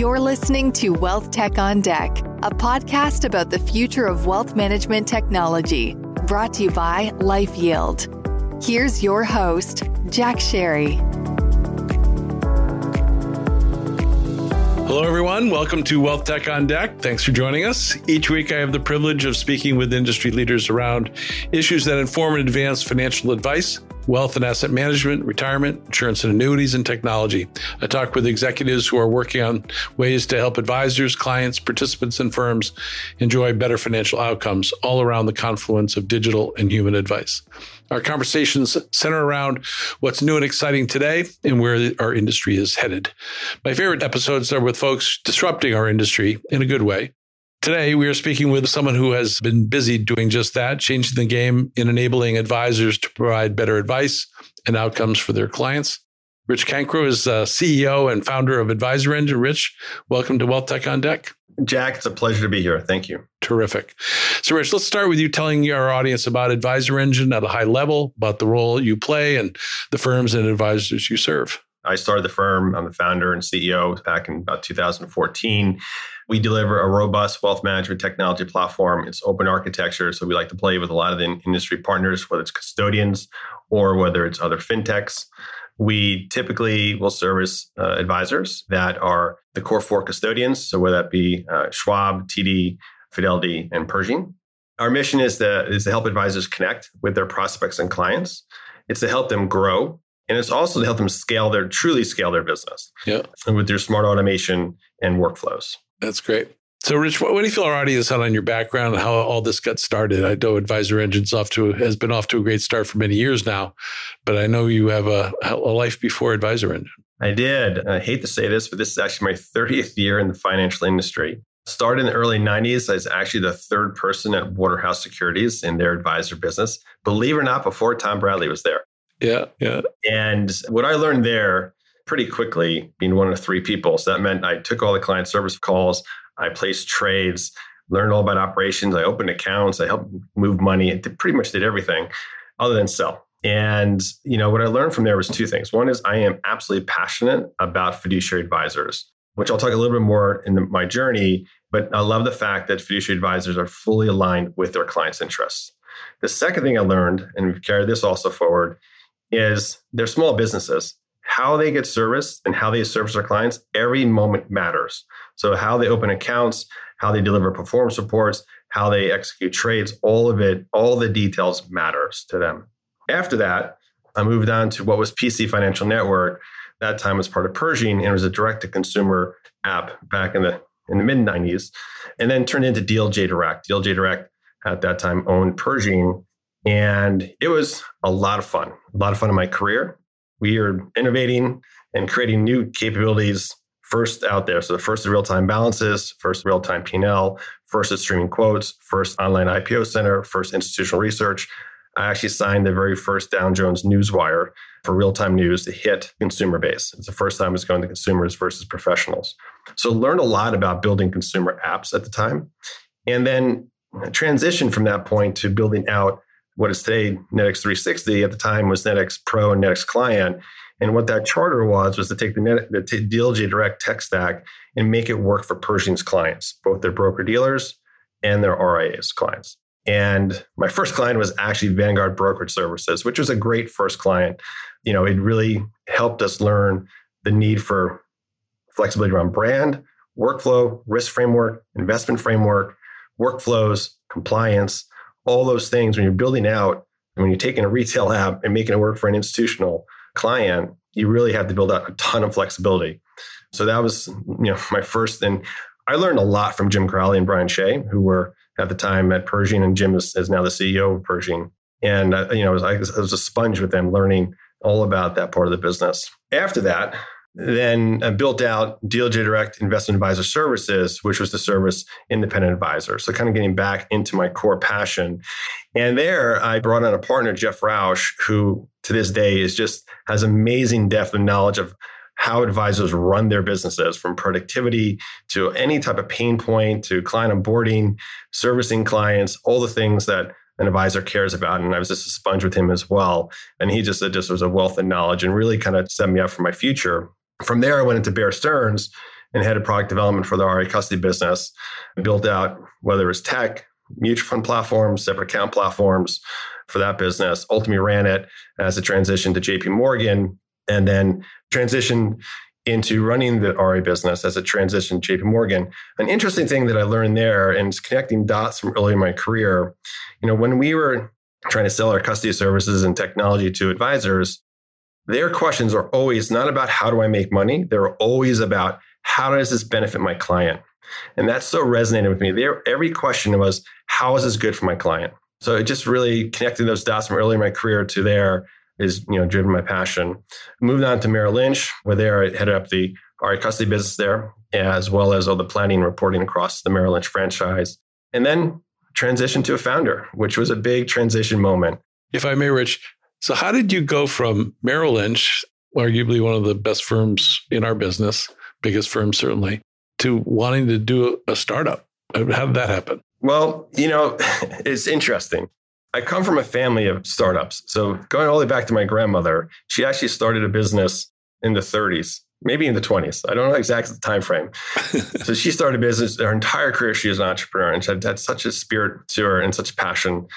You're listening to Wealth Tech on Deck, a podcast about the future of wealth management technology, brought to you by LifeYield. Here's your host, Jack Sharry. Hello, everyone. Welcome to Wealth Tech on Deck. Thanks for joining us. Each week, I have the privilege of speaking with industry leaders around issues that inform and advance financial advice wealth and asset management, retirement, insurance and annuities, and technology. I talk with executives who are working on ways to help advisors, clients, participants, and firms enjoy better financial outcomes all around the confluence of digital and human advice. Our conversations center around what's new and exciting today and where our industry is headed. My favorite episodes are with folks disrupting our industry in a good way Today, we are speaking with someone who has been busy doing just that, changing the game in enabling advisors to provide better advice and outcomes for their clients. Rich Cancro is uh, CEO and founder of Advisor Engine. Rich, welcome to Wealth Tech on Deck. Jack, it's a pleasure to be here. Thank you. Terrific. So, Rich, let's start with you telling our audience about Advisor Engine at a high level, about the role you play and the firms and advisors you serve. I started the firm. I'm the founder and CEO back in about 2014. We deliver a robust wealth management technology platform. It's open architecture, so we like to play with a lot of the industry partners, whether it's custodians or whether it's other fintechs. We typically will service uh, advisors that are the core four custodians, so whether that be uh, Schwab, TD, Fidelity, and Pershing. Our mission is to, is to help advisors connect with their prospects and clients. It's to help them grow and it's also to help them scale their truly scale their business yeah. with their smart automation and workflows. That's great. So, Rich, what, do you feel our audience out on your background and how all this got started? I know Advisor Engine's off to has been off to a great start for many years now, but I know you have a, a life before Advisor Engine. I did. I hate to say this, but this is actually my 30th year in the financial industry. Started in the early 90s. I was actually the third person at Waterhouse Securities in their advisor business. Believe it or not, before Tom Bradley was there. Yeah, yeah. And what I learned there pretty quickly being one of three people. So that meant I took all the client service calls, I placed trades, learned all about operations, I opened accounts, I helped move money, pretty much did everything other than sell. And you know what I learned from there was two things. One is I am absolutely passionate about fiduciary advisors, which I'll talk a little bit more in the, my journey. But I love the fact that fiduciary advisors are fully aligned with their clients' interests. The second thing I learned, and we've carried this also forward, is they're small businesses how they get service and how they service their clients, every moment matters. So, how they open accounts, how they deliver performance reports, how they execute trades, all of it, all the details matters to them. After that, I moved on to what was PC Financial Network. That time was part of Pershing and it was a direct to consumer app back in the in the mid 90s, and then turned into DLJ Direct. DLJ Direct at that time owned Pershing, and it was a lot of fun. A lot of fun in my career we are innovating and creating new capabilities first out there. So the first is real-time balances, first real-time P&L, first is streaming quotes, first online IPO center, first institutional research. I actually signed the very first Dow Jones Newswire for real-time news to hit consumer base. It's the first time it's going to consumers versus professionals. So learned a lot about building consumer apps at the time. And then transition from that point to building out what is today NetX 360 at the time was NetX Pro and NetX Client. And what that charter was was to take the, Net, the DLJ Direct tech stack and make it work for Pershing's clients, both their broker dealers and their RIAs clients. And my first client was actually Vanguard Brokerage Services, which was a great first client. You know, it really helped us learn the need for flexibility around brand, workflow, risk framework, investment framework, workflows, compliance, all those things when you're building out and when you're taking a retail app and making it work for an institutional client, you really have to build out a ton of flexibility. So that was, you know, my first. And I learned a lot from Jim Crowley and Brian Shea, who were at the time at Pershing, and Jim is, is now the CEO of Pershing. And uh, you know, I was, I was a sponge with them, learning all about that part of the business. After that, then uh, built out DLJ Direct Investment Advisor Services, which was the service independent advisor. So, kind of getting back into my core passion. And there, I brought on a partner, Jeff Rausch, who to this day is just has amazing depth of knowledge of how advisors run their businesses from productivity to any type of pain point to client onboarding, servicing clients, all the things that an advisor cares about. And I was just a sponge with him as well. And he just, just was a wealth of knowledge and really kind of set me up for my future from there, I went into Bear Stearns and headed product development for the RIA custody business. built out whether it was tech, mutual fund platforms, separate account platforms for that business. Ultimately ran it as a transition to JP Morgan and then transitioned into running the RIA business as a transition to JP Morgan. An interesting thing that I learned there and connecting dots from early in my career, you know, when we were trying to sell our custody services and technology to advisors, their questions are always not about how do I make money? They're always about how does this benefit my client? And that so resonated with me. There, every question was, how is this good for my client? So it just really connecting those dots from early in my career to there is, you know, driven my passion. Moved on to Merrill Lynch, where there I headed up the RIA custody business there, as well as all the planning and reporting across the Merrill Lynch franchise. And then transitioned to a founder, which was a big transition moment. If I may, Rich, so how did you go from Merrill Lynch, arguably one of the best firms in our business, biggest firm certainly, to wanting to do a startup? How did that happen? Well, you know, it's interesting. I come from a family of startups. So going all the way back to my grandmother, she actually started a business in the 30s, maybe in the 20s. I don't know exactly the time frame. so she started a business. Her entire career, she was an entrepreneur, and she had, had such a spirit to her and such passion,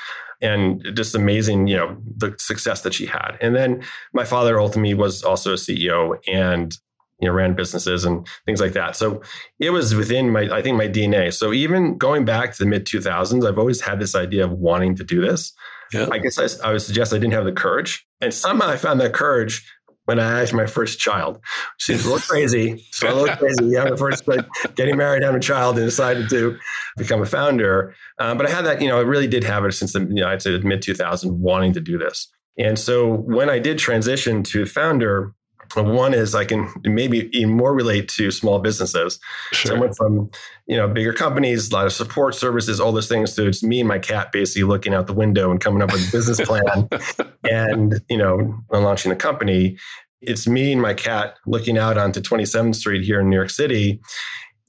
and just amazing, you know, the success that she had. And then my father ultimately was also a CEO, and you know, ran businesses and things like that. So it was within my, I think, my DNA. So even going back to the mid 2000s, I've always had this idea of wanting to do this. Yeah. I guess I, I would suggest I didn't have the courage. And somehow I found that courage when I had my first child. Seems a little crazy. So a little crazy. Yeah, the first like, getting married, having a child, and decided to become a founder. Um, but I had that, you know, I really did have it since the, you know, I'd say the mid 2000s, wanting to do this. And so when I did transition to founder, one is I can maybe even more relate to small businesses. Sure. So I went from you know bigger companies, a lot of support services, all those things to it's me and my cat basically looking out the window and coming up with a business plan, and you know launching a company. It's me and my cat looking out onto 27th Street here in New York City,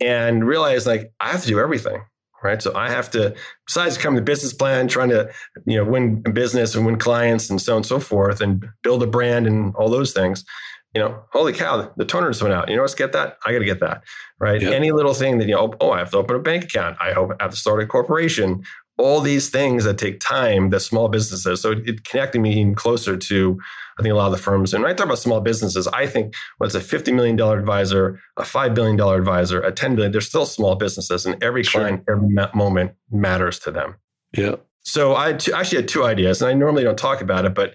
and realize like I have to do everything right? So I have to, besides coming the business plan, trying to, you know, win business and win clients and so on and so forth, and build a brand and all those things you know, holy cow, the toner just went out. You know, let's get that. I got to get that. Right. Yep. Any little thing that, you know, oh, I have to open a bank account. I hope I have to start a corporation. All these things that take time that small businesses. So it connected me even closer to, I think, a lot of the firms. And when I talk about small businesses, I think what's a $50 million advisor, a $5 billion advisor, a 10 billion, they're still small businesses. And every sure. client, every moment matters to them. Yeah. So I actually had two ideas, and I normally don't talk about it, but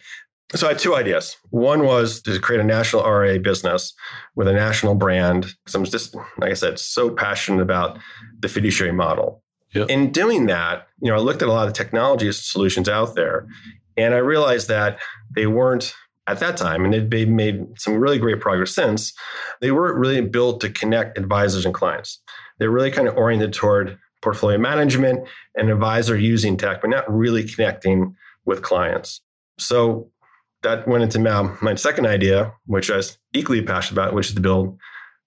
so I had two ideas. One was to create a national RA business with a national brand. Because I'm just, like I said, so passionate about the fiduciary model. Yep. In doing that, you know, I looked at a lot of technology solutions out there, and I realized that they weren't at that time, and they've made some really great progress since. They weren't really built to connect advisors and clients. They're really kind of oriented toward portfolio management and advisor using tech, but not really connecting with clients. So that went into my, my second idea, which I was equally passionate about, which is to build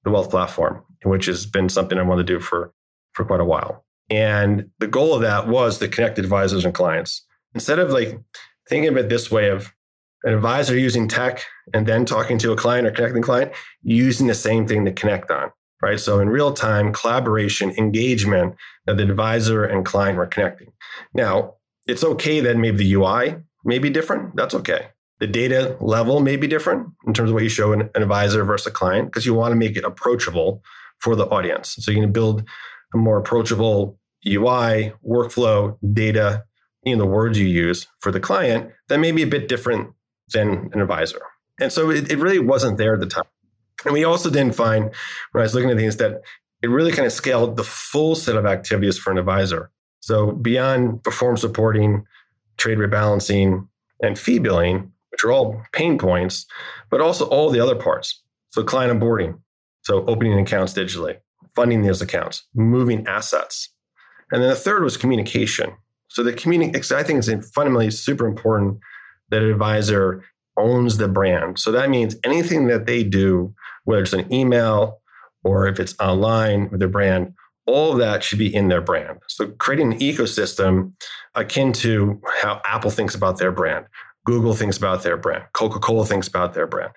the wealth platform, which has been something I wanted to do for, for quite a while. And the goal of that was to connect advisors and clients. Instead of like thinking of it this way of an advisor using tech and then talking to a client or connecting client, using the same thing to connect on, right? So in real time, collaboration, engagement that the advisor and client were connecting. Now, it's okay that maybe the UI may be different. That's okay. The data level may be different in terms of what you show an, an advisor versus a client because you want to make it approachable for the audience. So you can build a more approachable UI, workflow, data, you know, the words you use for the client that may be a bit different than an advisor. And so it, it really wasn't there at the time. And we also didn't find, when I was looking at things, that it really kind of scaled the full set of activities for an advisor. So beyond performance supporting, trade rebalancing, and fee billing, which are all pain points, but also all the other parts. So client onboarding, so opening accounts digitally, funding those accounts, moving assets. And then the third was communication. So the communication, I think it's fundamentally super important that an advisor owns the brand. So that means anything that they do, whether it's an email or if it's online with their brand, all of that should be in their brand. So creating an ecosystem akin to how Apple thinks about their brand, Google thinks about their brand. Coca Cola thinks about their brand.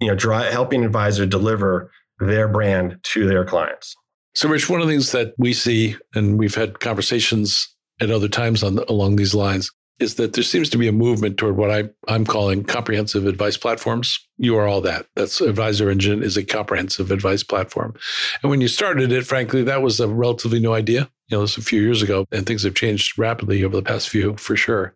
You know, dry, helping advisor deliver their brand to their clients. So, Rich, one of the things that we see, and we've had conversations at other times on along these lines, is that there seems to be a movement toward what I, I'm calling comprehensive advice platforms. You are all that. That's Advisor Engine is a comprehensive advice platform. And when you started it, frankly, that was a relatively new idea you know, this a few years ago, and things have changed rapidly over the past few for sure.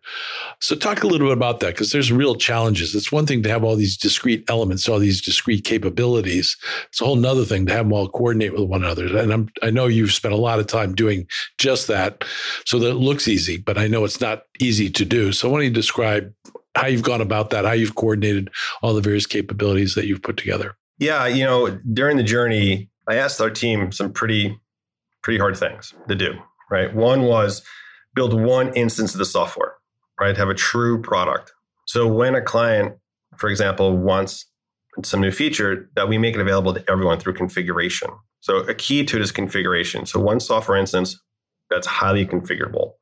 So, talk a little bit about that because there's real challenges. It's one thing to have all these discrete elements, all these discrete capabilities. It's a whole nother thing to have them all coordinate with one another. And I'm, I know you've spent a lot of time doing just that, so that it looks easy, but I know it's not easy to do. So, why don't you describe how you've gone about that, how you've coordinated all the various capabilities that you've put together? Yeah, you know, during the journey, I asked our team some pretty pretty hard things to do, right? One was build one instance of the software, right? Have a true product. So when a client, for example, wants some new feature, that we make it available to everyone through configuration. So a key to it is configuration. So one software instance that's highly configurable.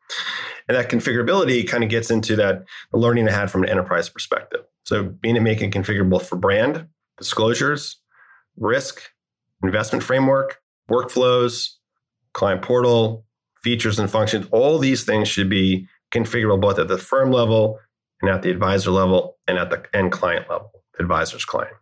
And that configurability kind of gets into that learning I had from an enterprise perspective. So being and making configurable for brand, disclosures, risk, investment framework, workflows, client portal, features and functions, all these things should be configurable both at the firm level and at the advisor level and at the end client level, advisor's client.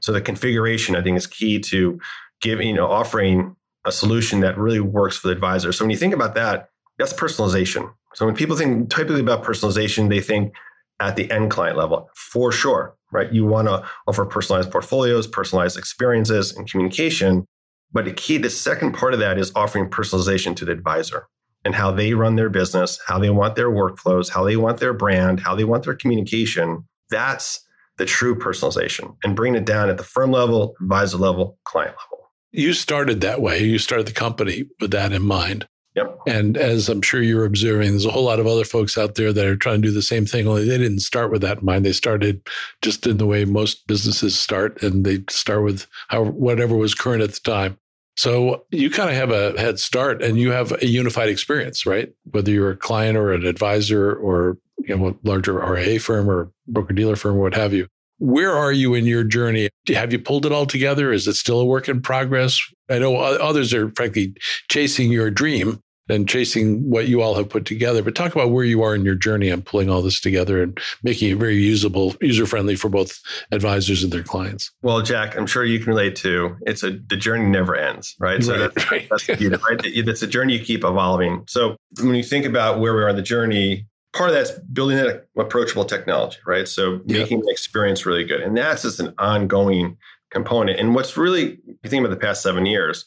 So the configuration, I think, is key to giving, you know, offering a solution that really works for the advisor. So when you think about that, that's personalization. So when people think typically about personalization, they think at the end client level, for sure, right? You want to offer personalized portfolios, personalized experiences, and communication. But the key, the second part of that is offering personalization to the advisor and how they run their business, how they want their workflows, how they want their brand, how they want their communication. That's the true personalization and bring it down at the firm level, advisor level, client level. You started that way. You started the company with that in mind. Yep. And as I'm sure you're observing, there's a whole lot of other folks out there that are trying to do the same thing, only they didn't start with that in mind. They started just in the way most businesses start, and they start with how whatever was current at the time. So you kind of have a head start and you have a unified experience, right? Whether you're a client or an advisor or you know, a larger RIA firm or broker dealer firm or what have you. Where are you in your journey? Have you pulled it all together? Is it still a work in progress? I know others are frankly chasing your dream and chasing what you all have put together. But talk about where you are in your journey on pulling all this together and making it very usable, user friendly for both advisors and their clients. Well, Jack, I'm sure you can relate to it's a the journey never ends, right? So right, that's, right. that's the right? It's a journey you keep evolving. So when you think about where we are in the journey, part of that's building that approachable technology, right? So making the experience really good. And that's just an ongoing component. And what's really, you think about the past seven years,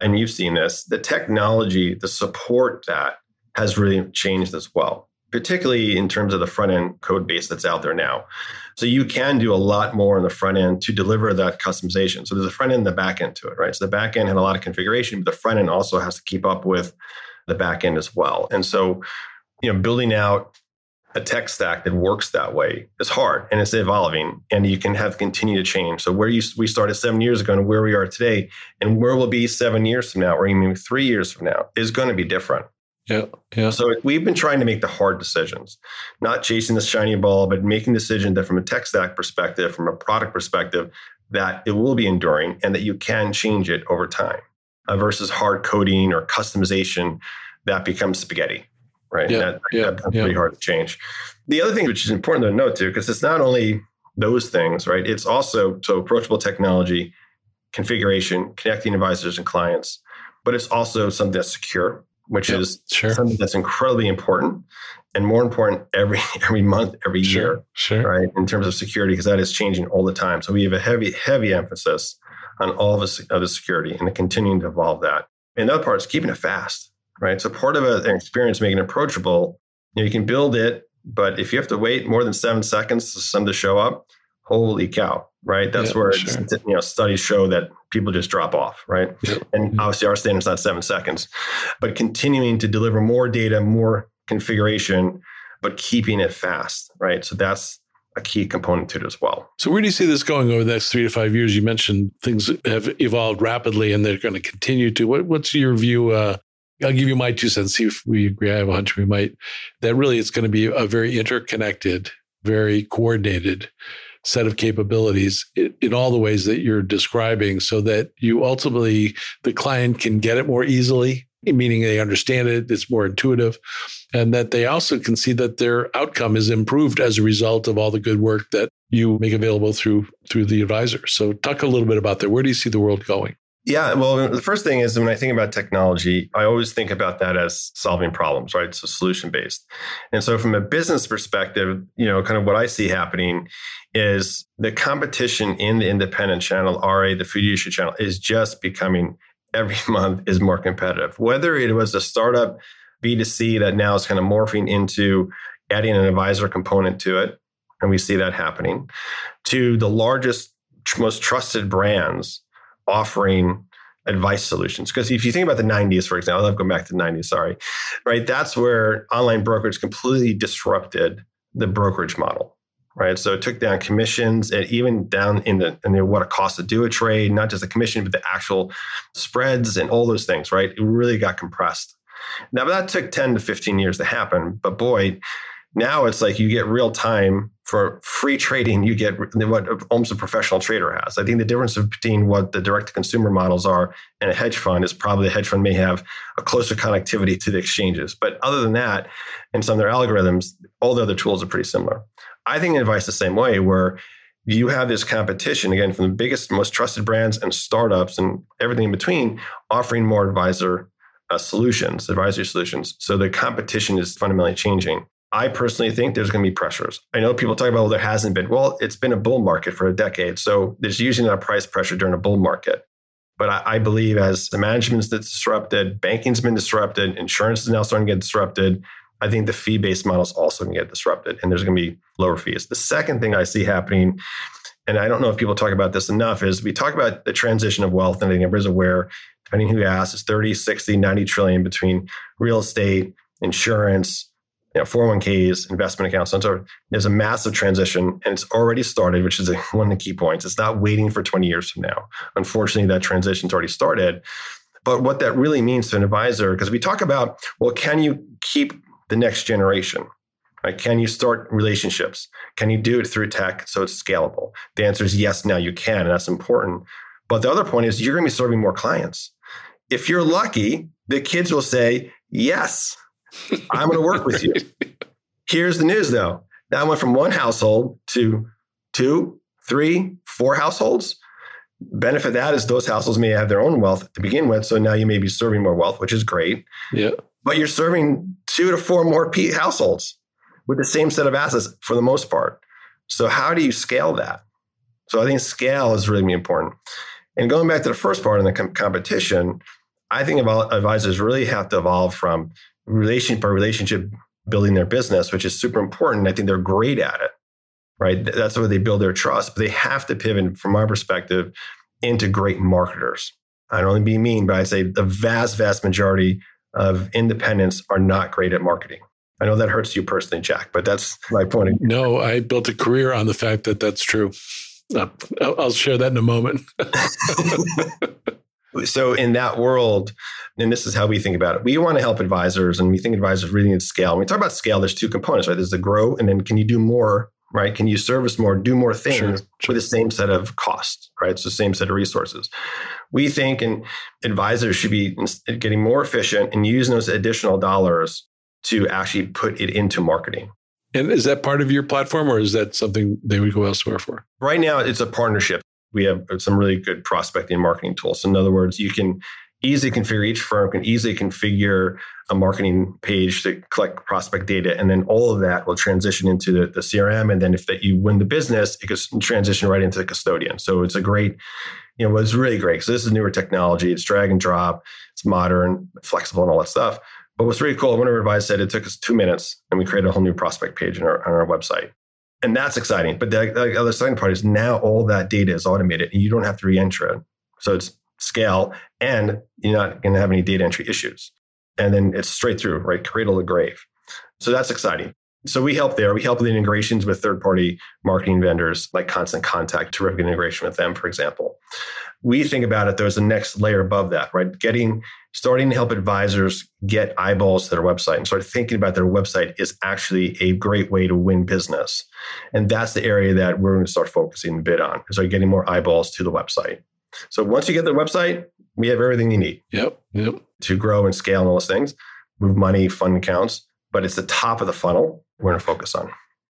and you've seen this, the technology, the support that has really changed as well, particularly in terms of the front end code base that's out there now. So you can do a lot more on the front end to deliver that customization. So there's a front end and the back end to it, right? So the back end had a lot of configuration, but the front end also has to keep up with the back end as well. And so, you know, building out a tech stack that works that way is hard and it's evolving and you can have continue to change. So where you we started seven years ago and where we are today and where we'll be seven years from now or even three years from now is going to be different. Yeah. Yeah. So we've been trying to make the hard decisions, not chasing the shiny ball, but making decisions that from a tech stack perspective, from a product perspective, that it will be enduring and that you can change it over time uh, versus hard coding or customization that becomes spaghetti right? Yeah, that, yeah, that's yeah. pretty hard to change. The other thing which is important to note too, because it's not only those things, right? It's also so approachable technology, configuration, connecting advisors and clients, but it's also something that's secure, which Yep, is sure. something that's incredibly important and more important every every month, every year, Sure. Sure. right? In terms of security, because that is changing all the time. So we have a heavy, heavy emphasis on all of the, of the security and continuing to evolve that. And the other part is keeping it fast right? So part of a, an experience making it approachable, you, know, you can build it, but if you have to wait more than seven seconds for some to show up, holy cow, right? That's Yeah, where sure. you know studies show that people just drop off, right? Yep. And obviously our standard's not seven seconds, but continuing to deliver more data, more configuration, but keeping it fast, right? So that's a key component to it as well. So where do you see this going over the next three to five years? You mentioned things have evolved rapidly and they're going to continue to. What, what's your view? Uh, I'll give you my two cents. See if we agree. I have a hunch we might. That really it's going to be a very interconnected, very coordinated set of capabilities in, all the ways that you're describing so that you ultimately, the client can get it more easily, meaning they understand it, it's more intuitive, and that they also can see that their outcome is improved as a result of all the good work that you make available through through the advisor. So talk a little bit about that. Where do you see the world going? Yeah, well, the first thing is when I think about technology, I always think about that as solving problems, right? So solution based. And so from a business perspective, you know, kind of what I see happening is the competition in the independent channel, RA, the food fiduciary channel, is just becoming every month is more competitive. Whether it was a startup B2C that now is kind of morphing into adding an advisor component to it, and we see that happening, to the largest, most trusted brands offering advice solutions. Because if you think about the 90s, for example, I've gone back to the 90s, sorry, right? That's where online brokerage completely disrupted the brokerage model. Right. So it took down commissions and even down in the, in the what it costs to do a trade, not just the commission, but the actual spreads and all those things, right? It really got compressed. Now that took 10 to 15 years to happen. But boy, now it's like you get real time for free trading. You get what almost a professional trader has. I think the difference between what the direct to consumer models are and a hedge fund is probably the hedge fund may have a closer connectivity to the exchanges. But other than that, and some of their algorithms, all the other tools are pretty similar. I think advice the same way, where you have this competition again from the biggest, most trusted brands and startups and everything in between offering more advisor uh, solutions, advisory solutions. So the competition is fundamentally changing. I personally think there's going to be pressures. I know people talk about, well, there hasn't been. Well, it's been a bull market for a decade. So there's usually not price pressure during a bull market. But I, I believe as the management's disrupted, banking's been disrupted, insurance is now starting to get disrupted. I think the fee based model is also going to get disrupted and there's going to be lower fees. The second thing I see happening, and I don't know if people talk about this enough, is we talk about the transition of wealth. And I think everybody's aware, depending who you ask, is 30, 60, 90 trillion between real estate, insurance, you know, 401ks, investment accounts. And so there's a massive transition and it's already started, which is one of the key points. It's not waiting for 20 years from now. Unfortunately, that transition's already started. But what that really means to an advisor, because we talk about, well, can you keep the next generation? Right? Can you start relationships? Can you do it through tech so it's scalable? The answer is yes, now you can, and that's important. But the other point is you're going to be serving more clients. If you're lucky, the kids will say, yes, I'm going to work with you. Here's the news though. That went from one household to two, three, four households. Benefit of that is those households may have their own wealth to begin with. So now you may be serving more wealth, which is great. Yeah. But you're serving two to four more households with the same set of assets for the most part. So how do you scale that? So I think scale is really important. And going back to the first part in the com- competition, I think advisors really have to evolve from relationship by relationship building their business, which is super important. I think they're great at it, right? That's where they build their trust. But they have to pivot, from my perspective, into great marketers. I don't want to be mean, but I'd say the vast, vast majority of independents are not great at marketing. I know that hurts you personally, Jack, but that's my point. No, I built a career on the fact that that's true. Uh, I'll share that in a moment. so, in that world, and this is how we think about it. We want to help advisors, and we think advisors really need scale. When we talk about scale, there's two components, right? There's the grow, and then can you do more, right? Can you service more, do more things sure, sure. for the same set of costs, right? It's the same set of resources. We think and advisors should be getting more efficient and using those additional dollars to actually put it into marketing. And is that part of your platform or is that something they would go elsewhere for? Right now, it's a partnership. We have some really good prospecting and marketing tools. So in other words, you can easily configure, each firm can easily configure a marketing page to collect prospect data. And then all of that will transition into the, the CRM. And then if that you win the business, it can transition right into the custodian. So it's a great, you know, it's really great. So this is newer technology. It's drag and drop. It's modern, flexible, and all that stuff. But what's really cool, one of our advisors said it took us two minutes and we created a whole new prospect page on our, on our website. And that's exciting. But the, the other exciting part is now all that data is automated and you don't have to re-enter it. So it's scale, and you're not going to have any data entry issues. And then it's straight through, right? Cradle to grave. So that's exciting. So we help there. We help with integrations with third party marketing vendors like Constant Contact, terrific integration with them, for example. we think about it, there's a next layer above that, right? Getting, starting to help advisors get eyeballs to their website and start thinking about their website is actually a great way to win business. And that's the area that we're going to start focusing a bit on, start getting more eyeballs to the website. So once you get the website, we have everything you need. Yep. Yep. To grow and scale and all those things, move money, fund accounts, but it's the top of the funnel we're going to focus on.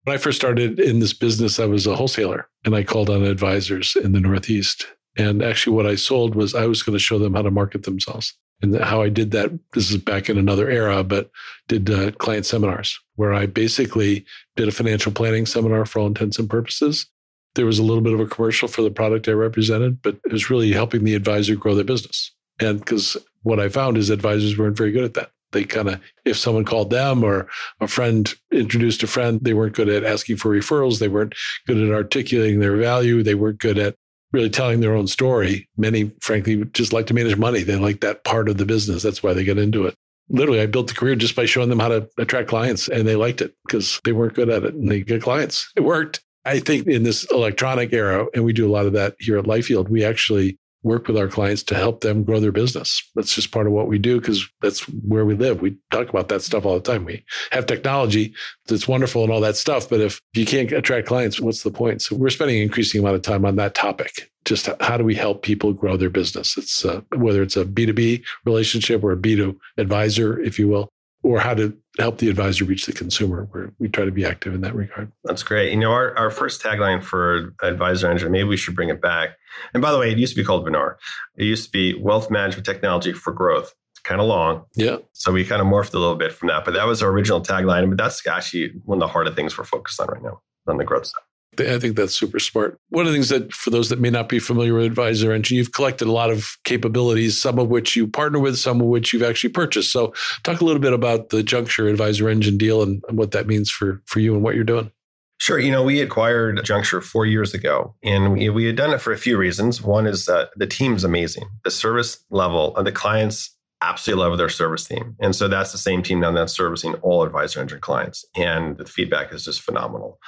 When I first started in this business, I was a wholesaler and I called on advisors in the Northeast. And actually, what I sold was I was going to show them how to market themselves. And how I did that, this is back in another era, but did uh, client seminars where I basically did a financial planning seminar for all intents and purposes. There was a little bit of a commercial for the product I represented, but it was really helping the advisor grow their business. And because what I found is advisors weren't very good at that. They kind of, if someone called them or a friend introduced a friend, they weren't good at asking for referrals. They weren't good at articulating their value. They weren't good at really telling their own story. Many, frankly, just like to manage money. They like that part of the business. That's why they get into it. Literally, I built the career just by showing them how to attract clients, and they liked it because they weren't good at it and they get clients. It worked. I think in this electronic era, and we do a lot of that here at LifeYield, we actually work with our clients to help them grow their business. That's just part of what we do because that's where we live. We talk about that stuff all the time. We have technology that's wonderful and all that stuff, but if you can't attract clients, what's the point? So we're spending an increasing amount of time on that topic. Just how do we help people grow their business? It's uh, whether it's a B2B relationship or a B2 advisor, if you will or how to help the advisor reach the consumer. Where we try to be active in that regard. That's great. You know, our, our first tagline for Advisor Engine, maybe we should bring it back. And by the way, it used to be called VNAR. It used to be Wealth Management Technology for Growth. It's kind of long. Yeah. So we kind of morphed a little bit from that. But that was our original tagline. But that's actually one of the harder things we're focused on right now on the growth side. I think that's super smart. One of the things that, for those that may not be familiar with Advisor Engine, you've collected a lot of capabilities, some of which you partner with, some of which you've actually purchased. So, talk a little bit about the Juncture Advisor Engine deal and, what that means for, for you and what you're doing. Sure. You know, we acquired Juncture four years ago, and we, we had done it for a few reasons. One is that the team's amazing. The service level and the clients absolutely love their service team. And so that's the same team now that's servicing all Advisor Engine clients. And the feedback is just phenomenal.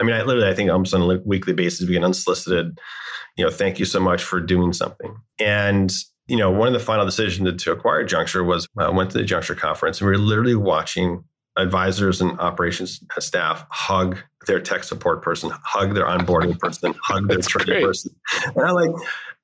I mean, I literally, I think almost on a weekly basis, we get unsolicited, you know, thank you so much for doing something. And, you know, one of the final decisions to, to acquire Juncture was I uh, went to the Juncture conference and we were literally watching advisors and operations staff hug their tech support person, hug their onboarding person, hug their training person. And I'm like,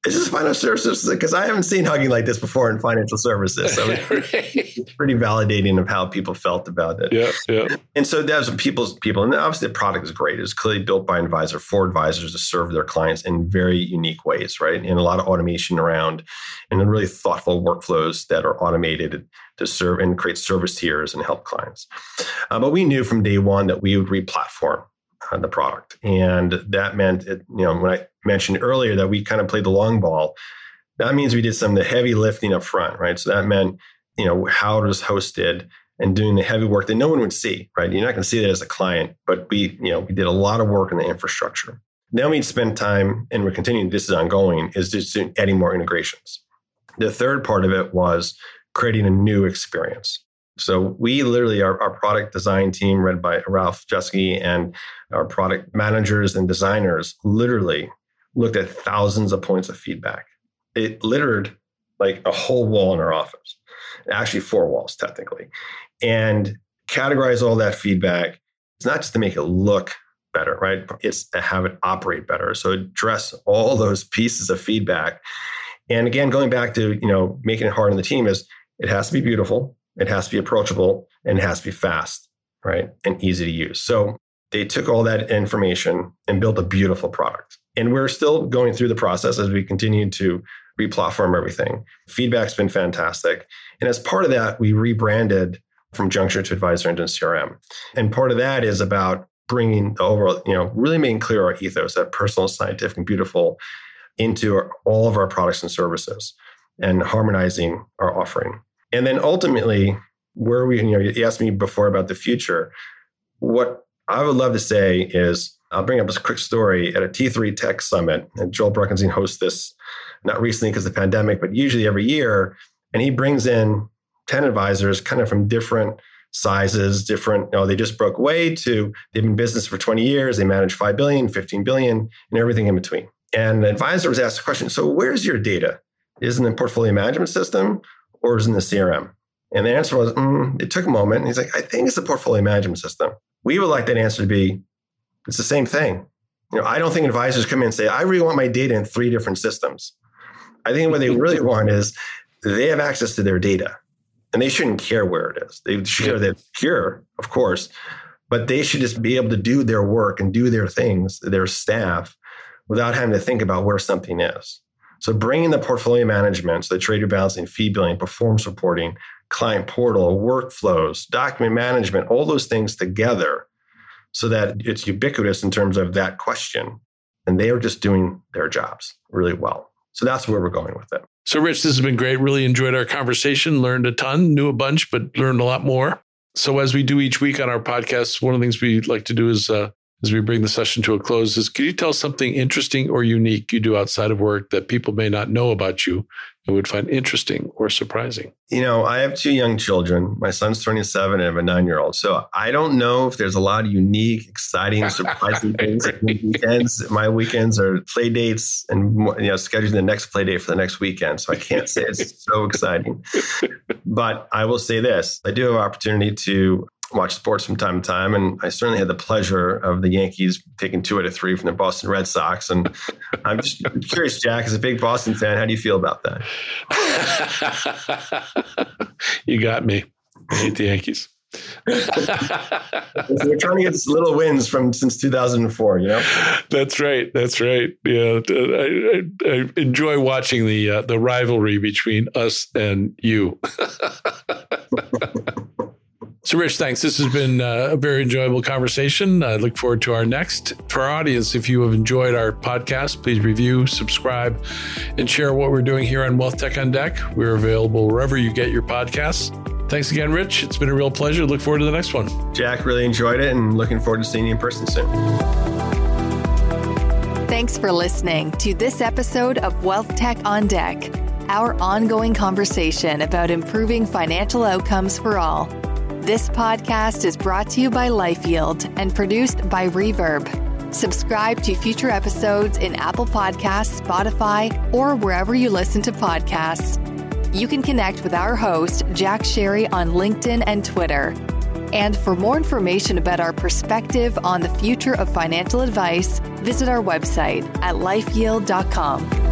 is this financial services? Because I haven't seen hugging like this before in financial services. So it's pretty validating of how people felt about it. Yeah, yeah. And so that's what people's people, and obviously the product is great. It's clearly built by an advisor for advisors to serve their clients in very unique ways, right? And a lot of automation around and really thoughtful workflows that are automated to serve and create service tiers and help clients. Uh, but we knew from day one that we would re-platform uh, the product. And that meant, it, you know, when I mentioned earlier that we kind of played the long ball, that means we did some of the heavy lifting up front, right? So that meant, you know, how it was hosted and doing the heavy work that no one would see, right? You're not going to see that as a client, but we, you know, we did a lot of work in the infrastructure. Now we spend time, and we're continuing. This is ongoing. Is just adding more integrations. The third part of it was creating a new experience. So we literally, our, our product design team, led by Ralph Jeske and our product managers and designers, literally looked at thousands of points of feedback. It littered like a whole wall in our office, actually four walls technically, and categorize all that feedback. It's not just to make it look better, right? It's to have it operate better. So address all those pieces of feedback. And again, going back to you know making it hard on the team is it has to be beautiful, it has to be approachable, and it has to be fast, right? And easy to use. So they took all that information and built a beautiful product. And we're still going through the process as we continue to replatform everything. Feedback's been fantastic. And as part of that, we rebranded from Juncture to Advisor Engine CRM. And part of that is about bringing the overall, you know, really making clear our ethos, that personal, scientific, and beautiful into our, all of our products and services and harmonizing our offering. And then ultimately, where we, you know, you asked me before about the future. What I would love to say is I'll bring up this quick story at a T3 Tech Summit. And Joel Bruckenstein hosts this not recently because of the pandemic, but usually every year. And he brings in 10 advisors kind of from different sizes, different, you know, they just broke away to they've been in business for 20 years, they manage 5 billion, 15 billion, and everything in between. And the advisor was asked a question So, where's your data? Is it in the portfolio management system or is it in the CRM? And the answer was, mm, it took a moment. And he's like, I think it's the portfolio management system. We would like that answer to be, it's the same thing. You know, I don't think advisors come in and say, I really want my data in three different systems. I think what they really want is they have access to their data and they shouldn't care where it is. They should care that it's secure, of course, but they should just be able to do their work and do their things, their staff, without having to think about where something is. So bringing the portfolio management, so the trade rebalancing, fee billing, performance reporting, client portal, workflows, document management, all those things together so that it's ubiquitous in terms of that question. And they are just doing their jobs really well. So that's where we're going with it. So, Rich, this has been great. Really enjoyed our conversation, learned a ton, knew a bunch, but learned a lot more. So, as we do each week on our podcast, one of the things we like to do is uh, as we bring the session to a close is could you tell something interesting or unique you do outside of work that people may not know about you and would find interesting or surprising? You know, I have two young children. My son's turning seven and I have a nine year old. So I don't know if there's a lot of unique, exciting, surprising things. weekends, my weekends are play dates and you know scheduling the next play date for the next weekend. So I can't say it's so exciting. But I will say this: I do have opportunity to watch sports from time to time, and I certainly had the pleasure of the Yankees taking two out of three from the Boston Red Sox. And I'm just curious, Jack, as a big Boston fan, how do you feel about that? you got me. I hate the Yankees. We're trying to get little wins from since 2004, you know. That's right. That's right. Yeah, I, I, I enjoy watching the uh, the rivalry between us and you. So, Rich, thanks. This has been uh, a very enjoyable conversation. I look forward to our next. For our audience, if you have enjoyed our podcast, please review, subscribe, and share what we're doing here on Wealth Tech on Deck. We're available wherever you get your podcasts. Thanks again, Rich. It's been a real pleasure. Look forward to the next one. Jack, really enjoyed it and looking forward to seeing you in person soon. Thanks for listening to this episode of Wealth Tech on Deck, our ongoing conversation about improving financial outcomes for all. This podcast is brought to you by LifeYield and produced by Reverb. Subscribe to future episodes in Apple Podcasts, Spotify, or wherever you listen to podcasts. You can connect with our host, Jack Sharry, on LinkedIn and Twitter. And for more information about our perspective on the future of financial advice, visit our website at lifeyield.com.